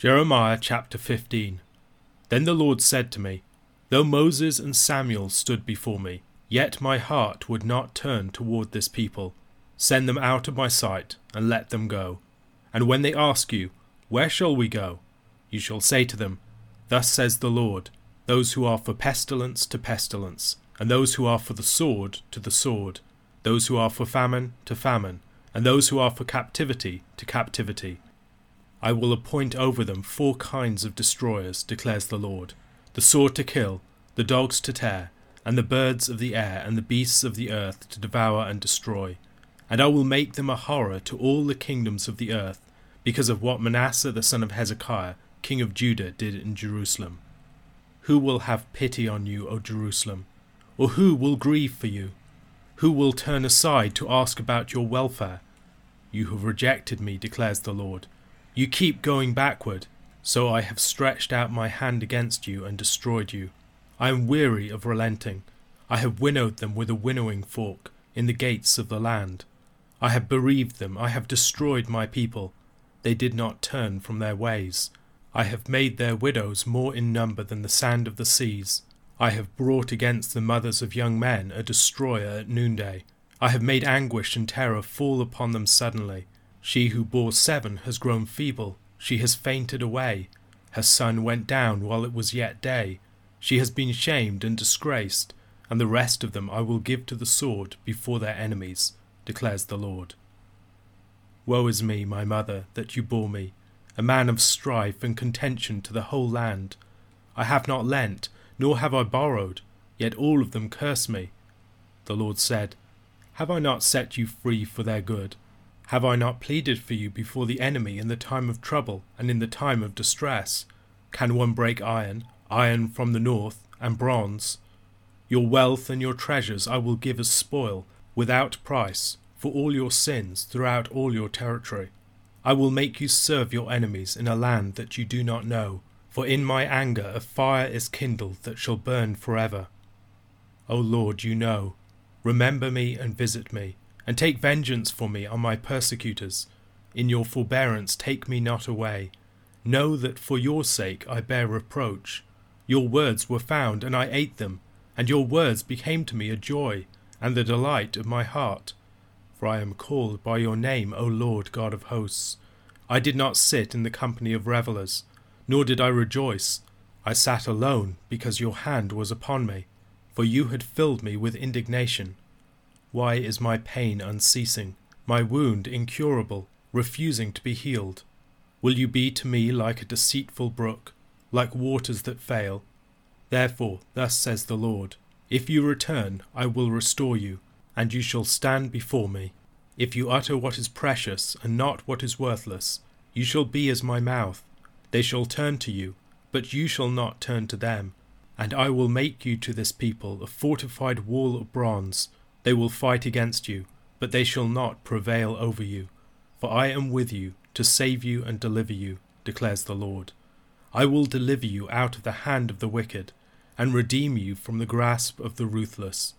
Jeremiah chapter 15 Then the Lord said to me, Though Moses and Samuel stood before me, yet my heart would not turn toward this people. Send them out of my sight, and let them go. And when they ask you, Where shall we go? You shall say to them, Thus says the Lord, those who are for pestilence to pestilence, and those who are for the sword to the sword, those who are for famine to famine, and those who are for captivity to captivity I will appoint over them four kinds of destroyers, declares the Lord the sword to kill, the dogs to tear, and the birds of the air and the beasts of the earth to devour and destroy. And I will make them a horror to all the kingdoms of the earth, because of what Manasseh the son of Hezekiah, king of Judah, did in Jerusalem. Who will have pity on you, O Jerusalem? Or who will grieve for you? Who will turn aside to ask about your welfare? You have rejected me, declares the Lord you keep going backward, so I have stretched out my hand against you and destroyed you. I am weary of relenting. I have winnowed them with a winnowing fork in the gates of the land. I have bereaved them, I have destroyed my people. They did not turn from their ways. I have made their widows more in number than the sand of the seas. I have brought against the mothers of young men a destroyer at noonday. I have made anguish and terror fall upon them suddenly. She who bore seven has grown feeble, she has fainted away. Her sun went down while it was yet day. She has been shamed and disgraced, and the rest of them I will give to the sword before their enemies, declares the Lord. Woe is me, my mother, that you bore me, a man of strife and contention to the whole land. I have not lent, nor have I borrowed, yet all of them curse me. The Lord said, Have I not set you free for their good? Have I not pleaded for you before the enemy in the time of trouble and in the time of distress? Can one break iron, iron from the north, and bronze? Your wealth and your treasures I will give as spoil, without price, for all your sins throughout all your territory. I will make you serve your enemies in a land that you do not know, for in my anger a fire is kindled that shall burn forever. O Lord, you know. Remember me and visit me and take vengeance for me on my persecutors. In your forbearance take me not away. Know that for your sake I bear reproach. Your words were found, and I ate them, and your words became to me a joy, and the delight of my heart. For I am called by your name, O Lord God of hosts. I did not sit in the company of revellers, nor did I rejoice. I sat alone, because your hand was upon me, for you had filled me with indignation. Why is my pain unceasing, my wound incurable, refusing to be healed? Will you be to me like a deceitful brook, like waters that fail? Therefore, thus says the Lord If you return, I will restore you, and you shall stand before me. If you utter what is precious and not what is worthless, you shall be as my mouth. They shall turn to you, but you shall not turn to them. And I will make you to this people a fortified wall of bronze they will fight against you, but they shall not prevail over you. For I am with you to save you and deliver you, declares the Lord. I will deliver you out of the hand of the wicked, and redeem you from the grasp of the ruthless.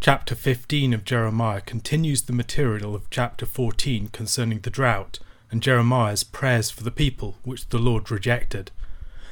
Chapter 15 of Jeremiah continues the material of chapter 14 concerning the drought and Jeremiah's prayers for the people, which the Lord rejected.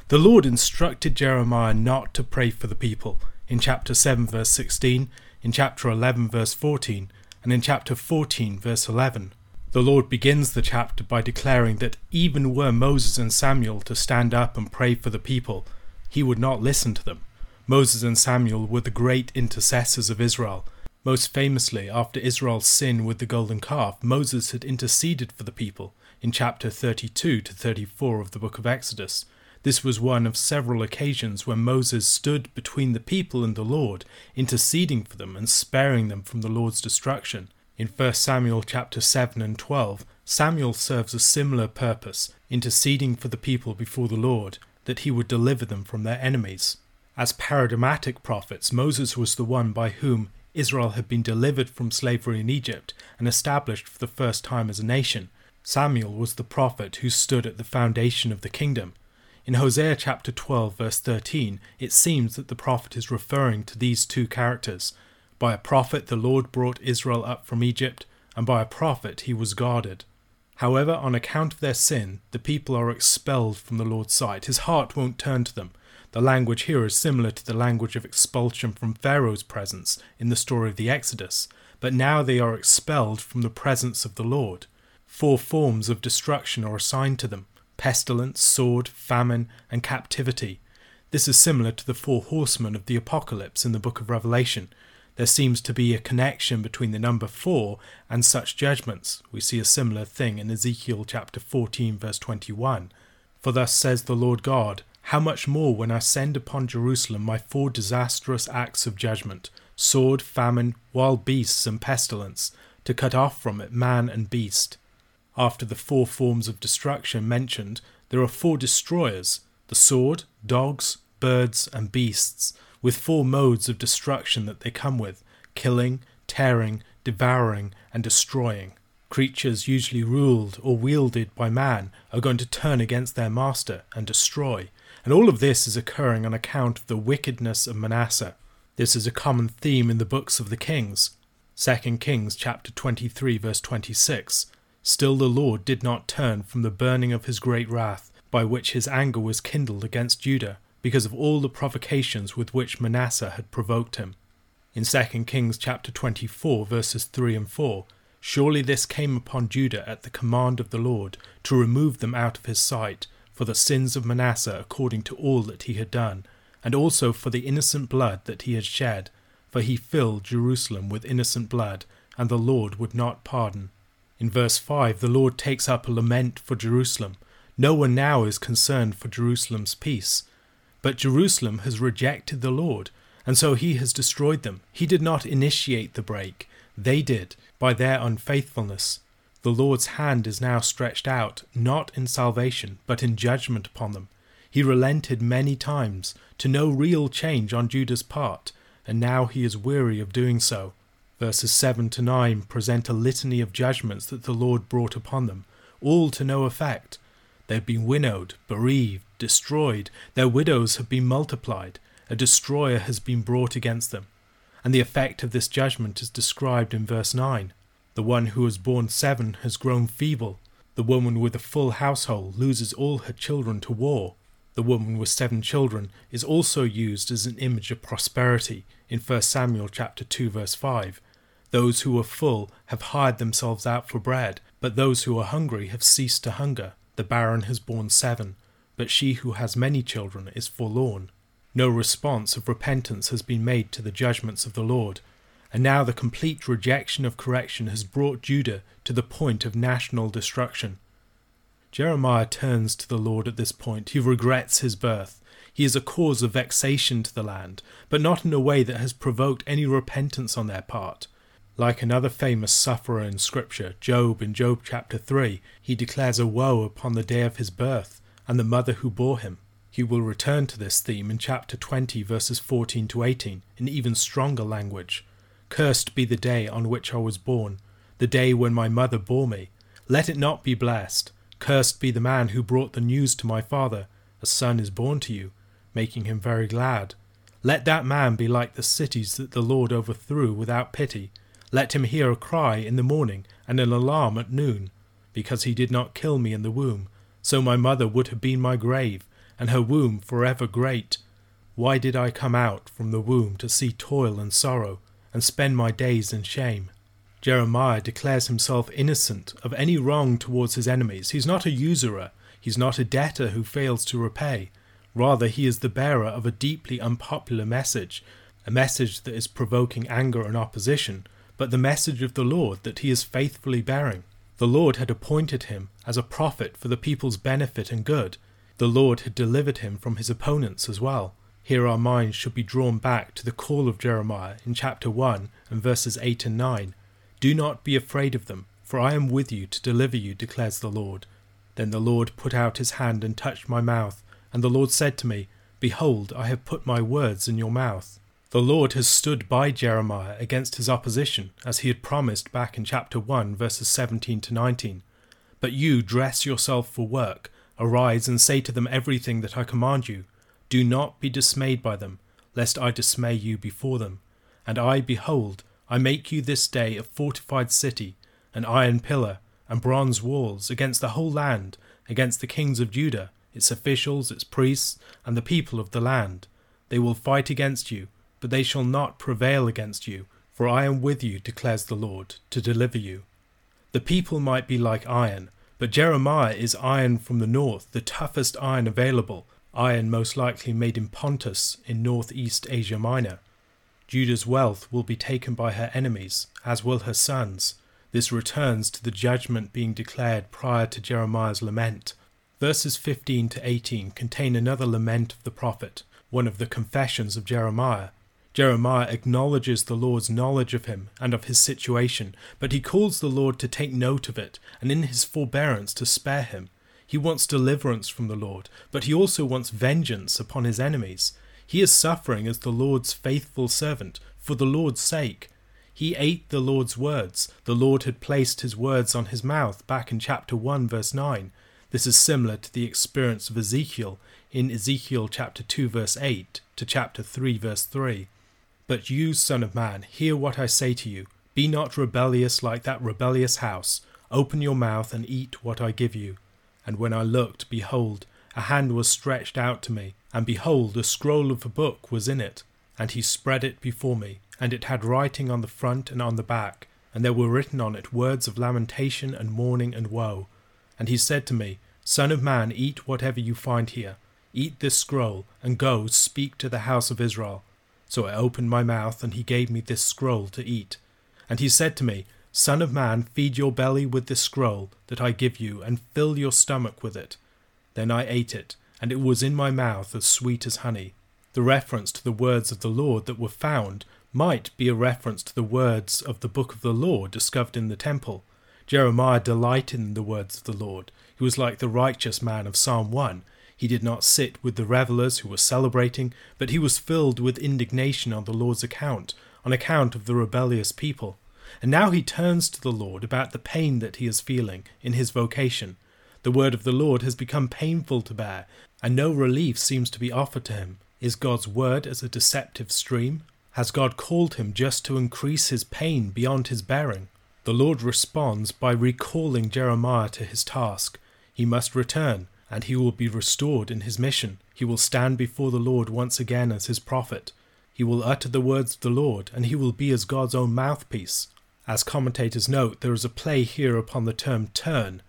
The Lord instructed Jeremiah not to pray for the people in chapter 7, verse 16, in chapter 11, verse 14, and in chapter 14, verse 11. The Lord begins the chapter by declaring that even were Moses and Samuel to stand up and pray for the people, he would not listen to them. Moses and Samuel were the great intercessors of Israel. Most famously, after Israel's sin with the golden calf, Moses had interceded for the people in chapter 32 to 34 of the book of Exodus. This was one of several occasions when Moses stood between the people and the Lord, interceding for them and sparing them from the Lord's destruction. In 1 Samuel chapter 7 and 12, Samuel serves a similar purpose, interceding for the people before the Lord, that he would deliver them from their enemies. As paradigmatic prophets, Moses was the one by whom Israel had been delivered from slavery in Egypt and established for the first time as a nation. Samuel was the prophet who stood at the foundation of the kingdom, in Hosea chapter 12, verse 13, it seems that the prophet is referring to these two characters. By a prophet the Lord brought Israel up from Egypt, and by a prophet he was guarded. However, on account of their sin, the people are expelled from the Lord's sight. His heart won't turn to them. The language here is similar to the language of expulsion from Pharaoh's presence in the story of the Exodus, but now they are expelled from the presence of the Lord. Four forms of destruction are assigned to them pestilence, sword, famine, and captivity. This is similar to the four horsemen of the Apocalypse in the book of Revelation. There seems to be a connection between the number four and such judgments. We see a similar thing in Ezekiel chapter 14, verse 21. For thus says the Lord God, How much more when I send upon Jerusalem my four disastrous acts of judgment sword, famine, wild beasts, and pestilence, to cut off from it man and beast. After the four forms of destruction mentioned, there are four destroyers the sword, dogs, birds, and beasts, with four modes of destruction that they come with killing, tearing, devouring, and destroying. Creatures usually ruled or wielded by man are going to turn against their master and destroy, and all of this is occurring on account of the wickedness of Manasseh. This is a common theme in the books of the kings. 2 Kings chapter 23 verse 26. Still the Lord did not turn from the burning of his great wrath, by which his anger was kindled against Judah, because of all the provocations with which Manasseh had provoked him. In 2 Kings chapter 24 verses 3 and 4, surely this came upon Judah at the command of the Lord to remove them out of his sight for the sins of Manasseh according to all that he had done, and also for the innocent blood that he had shed, for he filled Jerusalem with innocent blood, and the Lord would not pardon. In verse 5, the Lord takes up a lament for Jerusalem. No one now is concerned for Jerusalem's peace. But Jerusalem has rejected the Lord, and so he has destroyed them. He did not initiate the break, they did, by their unfaithfulness. The Lord's hand is now stretched out, not in salvation, but in judgment upon them. He relented many times, to no real change on Judah's part, and now he is weary of doing so. Verses 7 to 9 present a litany of judgments that the Lord brought upon them, all to no effect. They have been winnowed, bereaved, destroyed, their widows have been multiplied, a destroyer has been brought against them. And the effect of this judgment is described in verse 9. The one who has borne seven has grown feeble. The woman with a full household loses all her children to war. The woman with seven children is also used as an image of prosperity in 1 Samuel chapter 2 verse 5. Those who are full have hired themselves out for bread, but those who are hungry have ceased to hunger. The barren has borne seven but she who has many children is forlorn. No response of repentance has been made to the judgments of the Lord, and now the complete rejection of correction has brought Judah to the point of national destruction. Jeremiah turns to the Lord at this point. He regrets his birth. He is a cause of vexation to the land, but not in a way that has provoked any repentance on their part. Like another famous sufferer in Scripture, Job in Job chapter 3, he declares a woe upon the day of his birth and the mother who bore him. He will return to this theme in chapter 20, verses 14 to 18, in even stronger language. Cursed be the day on which I was born, the day when my mother bore me. Let it not be blessed. Cursed be the man who brought the news to my father, A son is born to you, making him very glad. Let that man be like the cities that the Lord overthrew without pity. Let him hear a cry in the morning and an alarm at noon, because he did not kill me in the womb so my mother would have been my grave, and her womb forever great. Why did I come out from the womb to see toil and sorrow, and spend my days in shame? Jeremiah declares himself innocent of any wrong towards his enemies. He's not a usurer, he's not a debtor who fails to repay. Rather, he is the bearer of a deeply unpopular message, a message that is provoking anger and opposition, but the message of the Lord that he is faithfully bearing. The Lord had appointed him as a prophet for the people's benefit and good. The Lord had delivered him from his opponents as well. Here our minds should be drawn back to the call of Jeremiah in chapter 1 and verses 8 and 9. Do not be afraid of them, for I am with you to deliver you, declares the Lord. Then the Lord put out his hand and touched my mouth, and the Lord said to me, Behold, I have put my words in your mouth. The Lord has stood by Jeremiah against his opposition, as he had promised back in chapter 1, verses 17 to 19. But you dress yourself for work, arise and say to them everything that I command you. Do not be dismayed by them, lest I dismay you before them. And I, behold, I make you this day a fortified city, an iron pillar, and bronze walls against the whole land, against the kings of Judah, its officials, its priests, and the people of the land. They will fight against you, but they shall not prevail against you, for I am with you, declares the Lord, to deliver you. The people might be like iron, but Jeremiah is iron from the north, the toughest iron available, iron most likely made in Pontus in northeast Asia Minor. Judah's wealth will be taken by her enemies, as will her sons. This returns to the judgment being declared prior to Jeremiah's lament. Verses 15 to 18 contain another lament of the prophet, one of the confessions of Jeremiah. Jeremiah acknowledges the Lord's knowledge of him and of his situation, but he calls the Lord to take note of it and in his forbearance to spare him. He wants deliverance from the Lord, but he also wants vengeance upon his enemies. He is suffering as the Lord's faithful servant, for the Lord's sake. He ate the Lord's words. The Lord had placed his words on his mouth back in chapter 1, verse 9. This is similar to the experience of Ezekiel in Ezekiel chapter 2, verse 8 to chapter 3, verse 3. But you, Son of Man, hear what I say to you. Be not rebellious like that rebellious house. Open your mouth and eat what I give you. And when I looked, behold, a hand was stretched out to me, and behold, a scroll of a book was in it. And he spread it before me, and it had writing on the front and on the back, and there were written on it words of lamentation and mourning and woe. And he said to me, Son of man, eat whatever you find here. Eat this scroll, and go speak to the house of Israel. So I opened my mouth, and he gave me this scroll to eat. And he said to me, Son of man, feed your belly with this scroll that I give you, and fill your stomach with it. Then I ate it, and it was in my mouth as sweet as honey. The reference to the words of the Lord that were found might be a reference to the words of the book of the law discovered in the temple. Jeremiah delighted in the words of the Lord. He was like the righteous man of Psalm 1. He did not sit with the revellers who were celebrating, but he was filled with indignation on the Lord's account, on account of the rebellious people. And now he turns to the Lord about the pain that he is feeling in his vocation. The word of the Lord has become painful to bear, and no relief seems to be offered to him. Is God's word as a deceptive stream? Has God called him just to increase his pain beyond his bearing? The Lord responds by recalling Jeremiah to his task. He must return, and he will be restored in his mission. He will stand before the Lord once again as his prophet. He will utter the words of the Lord, and he will be as God's own mouthpiece. As commentators note, there is a play here upon the term turn,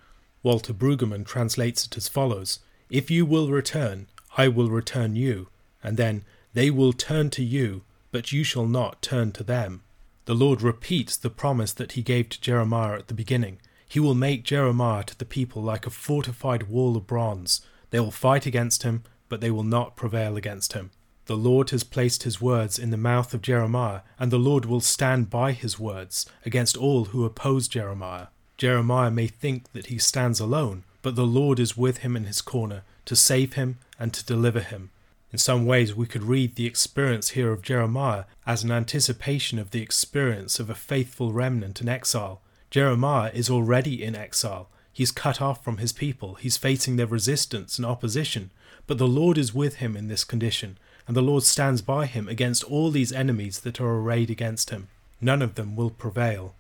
Walter Brueggemann translates it as follows If you will return, I will return you, and then they will turn to you, but you shall not turn to them. The Lord repeats the promise that he gave to Jeremiah at the beginning. He will make Jeremiah to the people like a fortified wall of bronze. They will fight against him, but they will not prevail against him. The Lord has placed his words in the mouth of Jeremiah, and the Lord will stand by his words against all who oppose Jeremiah. Jeremiah may think that he stands alone, but the Lord is with him in his corner to save him and to deliver him. In some ways, we could read the experience here of Jeremiah as an anticipation of the experience of a faithful remnant in exile. Jeremiah is already in exile. He's cut off from his people. He's facing their resistance and opposition. But the Lord is with him in this condition, and the Lord stands by him against all these enemies that are arrayed against him. None of them will prevail.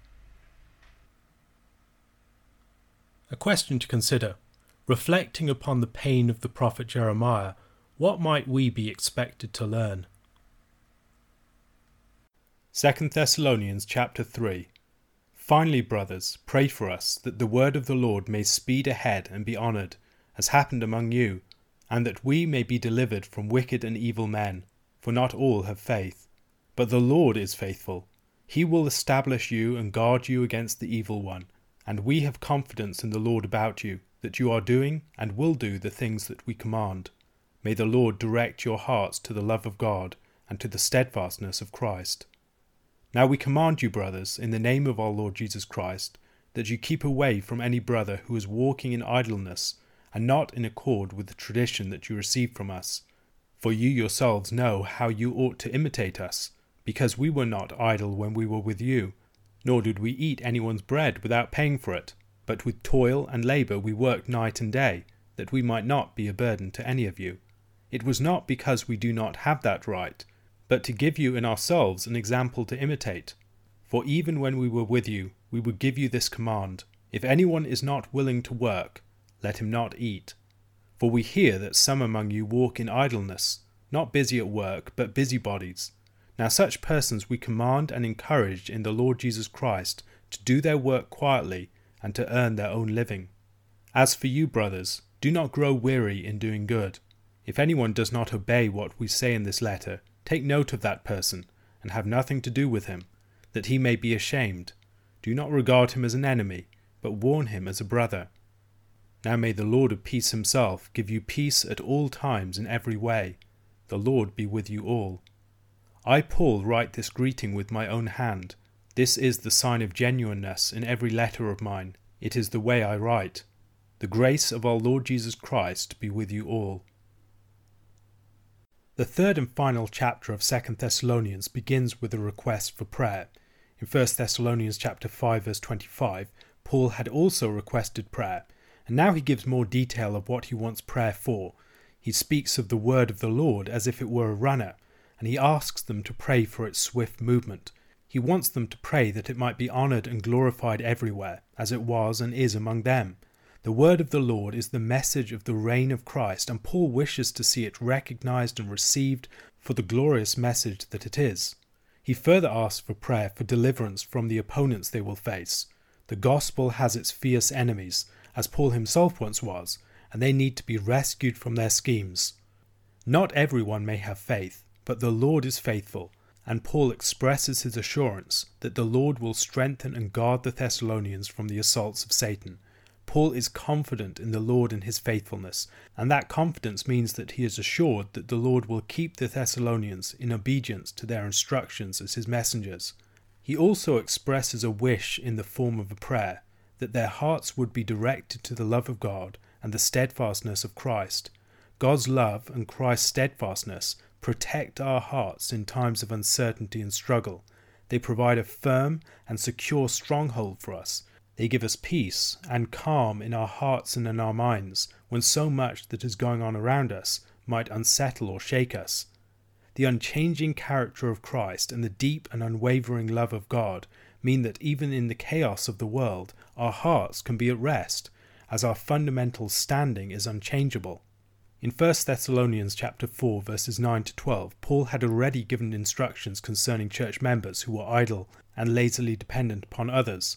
A question to consider. Reflecting upon the pain of the prophet Jeremiah, what might we be expected to learn? 2 Thessalonians chapter 3 Finally, brothers, pray for us that the word of the Lord may speed ahead and be honoured, as happened among you, and that we may be delivered from wicked and evil men, for not all have faith. But the Lord is faithful. He will establish you and guard you against the evil one. And we have confidence in the Lord about you, that you are doing and will do the things that we command. May the Lord direct your hearts to the love of God and to the steadfastness of Christ. Now we command you, brothers, in the name of our Lord Jesus Christ, that you keep away from any brother who is walking in idleness and not in accord with the tradition that you received from us. For you yourselves know how you ought to imitate us, because we were not idle when we were with you nor did we eat anyone's bread without paying for it, but with toil and labour we worked night and day, that we might not be a burden to any of you. It was not because we do not have that right, but to give you in ourselves an example to imitate. For even when we were with you, we would give you this command If anyone is not willing to work, let him not eat. For we hear that some among you walk in idleness, not busy at work, but busybodies. Now such persons we command and encourage in the Lord Jesus Christ to do their work quietly and to earn their own living. As for you, brothers, do not grow weary in doing good. If anyone does not obey what we say in this letter, take note of that person, and have nothing to do with him, that he may be ashamed. Do not regard him as an enemy, but warn him as a brother. Now may the Lord of peace himself give you peace at all times in every way. The Lord be with you all. I, Paul, write this greeting with my own hand. This is the sign of genuineness in every letter of mine. It is the way I write. The grace of our Lord Jesus Christ be with you all. The third and final chapter of 2 Thessalonians begins with a request for prayer. In 1 Thessalonians chapter 5 verse 25, Paul had also requested prayer, and now he gives more detail of what he wants prayer for. He speaks of the word of the Lord as if it were a runner, and he asks them to pray for its swift movement. He wants them to pray that it might be honoured and glorified everywhere, as it was and is among them. The word of the Lord is the message of the reign of Christ, and Paul wishes to see it recognized and received for the glorious message that it is. He further asks for prayer for deliverance from the opponents they will face. The gospel has its fierce enemies, as Paul himself once was, and they need to be rescued from their schemes. Not everyone may have faith, but the Lord is faithful, and Paul expresses his assurance that the Lord will strengthen and guard the Thessalonians from the assaults of Satan. Paul is confident in the Lord and his faithfulness, and that confidence means that he is assured that the Lord will keep the Thessalonians in obedience to their instructions as his messengers. He also expresses a wish in the form of a prayer that their hearts would be directed to the love of God and the steadfastness of Christ. God's love and Christ's steadfastness protect our hearts in times of uncertainty and struggle. They provide a firm and secure stronghold for us they give us peace and calm in our hearts and in our minds when so much that is going on around us might unsettle or shake us. The unchanging character of Christ and the deep and unwavering love of God mean that even in the chaos of the world, our hearts can be at rest, as our fundamental standing is unchangeable. In 1 Thessalonians chapter 4 verses 9 to 12, Paul had already given instructions concerning church members who were idle and lazily dependent upon others.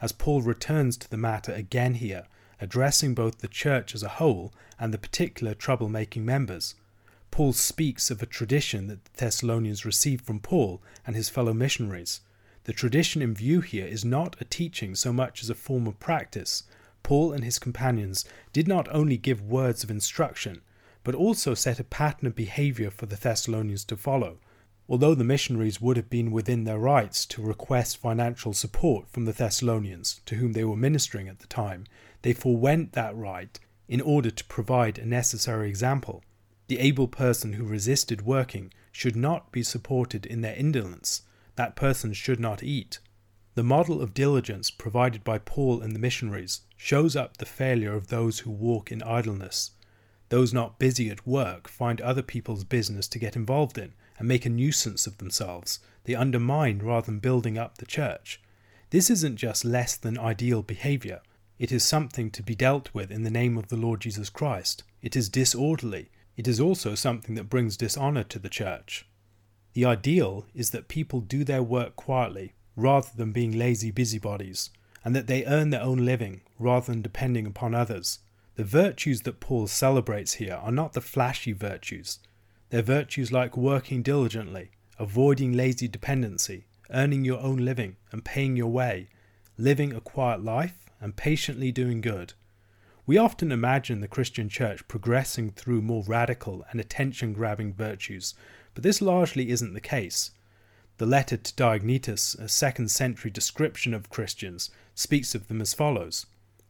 as Paul returns to the matter again here, addressing both the church as a whole and the particular troublemaking members. Paul speaks of a tradition that the Thessalonians received from Paul and his fellow missionaries. The tradition in view here is not a teaching so much as a form of practice. Paul and his companions did not only give words of instruction, but also set a pattern of behavior for the Thessalonians to follow. Although the missionaries would have been within their rights to request financial support from the Thessalonians, to whom they were ministering at the time, they forewent that right in order to provide a necessary example. The able person who resisted working should not be supported in their indolence. That person should not eat. The model of diligence provided by Paul and the missionaries shows up the failure of those who walk in idleness. Those not busy at work find other people's business to get involved in and make a nuisance of themselves. They undermine rather than building up the church. This isn't just less than ideal behaviour, it is something to be dealt with in the name of the Lord Jesus Christ. It is disorderly. It is also something that brings dishonour to the church. The ideal is that people do their work quietly rather than being lazy busybodies, and that they earn their own living rather than depending upon others. The virtues that Paul celebrates here are not the flashy virtues, their virtues like working diligently, avoiding lazy dependency, earning your own living and paying your way, living a quiet life, and patiently doing good. We often imagine the Christian church progressing through more radical and attention grabbing virtues, but this largely isn't the case. The letter to Diognetus, a second century description of Christians, speaks of them as follows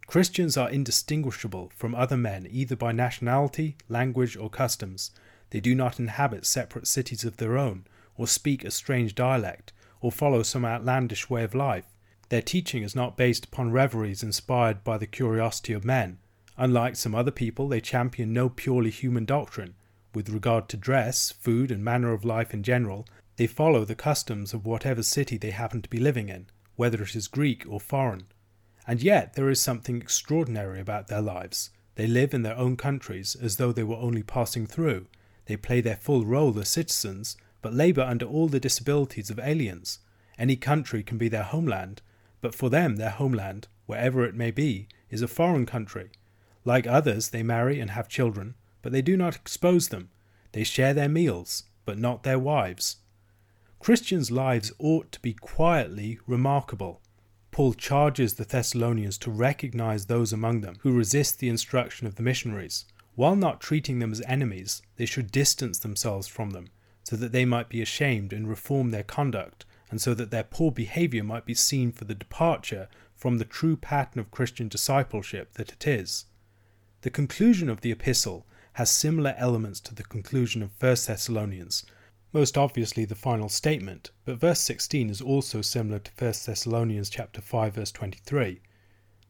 Christians are indistinguishable from other men either by nationality, language, or customs. They do not inhabit separate cities of their own, or speak a strange dialect, or follow some outlandish way of life. Their teaching is not based upon reveries inspired by the curiosity of men. Unlike some other people, they champion no purely human doctrine. With regard to dress, food, and manner of life in general, they follow the customs of whatever city they happen to be living in, whether it is Greek or foreign. And yet there is something extraordinary about their lives. They live in their own countries as though they were only passing through. They play their full role as citizens, but labour under all the disabilities of aliens. Any country can be their homeland, but for them their homeland, wherever it may be, is a foreign country. Like others, they marry and have children, but they do not expose them. They share their meals, but not their wives. Christians' lives ought to be quietly remarkable. Paul charges the Thessalonians to recognize those among them who resist the instruction of the missionaries. While not treating them as enemies, they should distance themselves from them, so that they might be ashamed and reform their conduct, and so that their poor behavior might be seen for the departure from the true pattern of Christian discipleship that it is. The conclusion of the epistle has similar elements to the conclusion of 1 Thessalonians, most obviously the final statement, but verse 16 is also similar to 1 Thessalonians chapter 5 verse 23.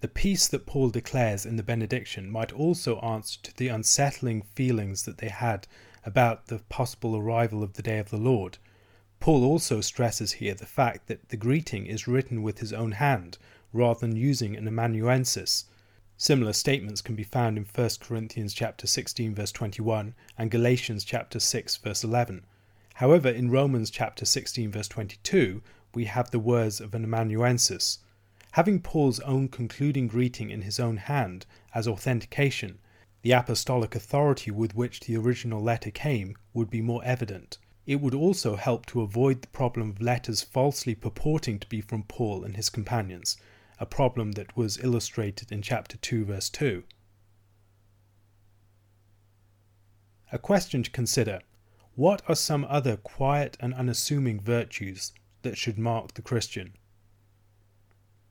The peace that Paul declares in the benediction might also answer to the unsettling feelings that they had about the possible arrival of the day of the Lord. Paul also stresses here the fact that the greeting is written with his own hand rather than using an amanuensis. Similar statements can be found in 1 Corinthians chapter 16 verse 21 and Galatians chapter 6 verse 11. However, in Romans chapter 16, verse 22, we have the words of an amanuensis. Having Paul's own concluding greeting in his own hand as authentication, the apostolic authority with which the original letter came would be more evident. It would also help to avoid the problem of letters falsely purporting to be from Paul and his companions, a problem that was illustrated in chapter 2, verse 2. A question to consider what are some other quiet and unassuming virtues that should mark the Christian?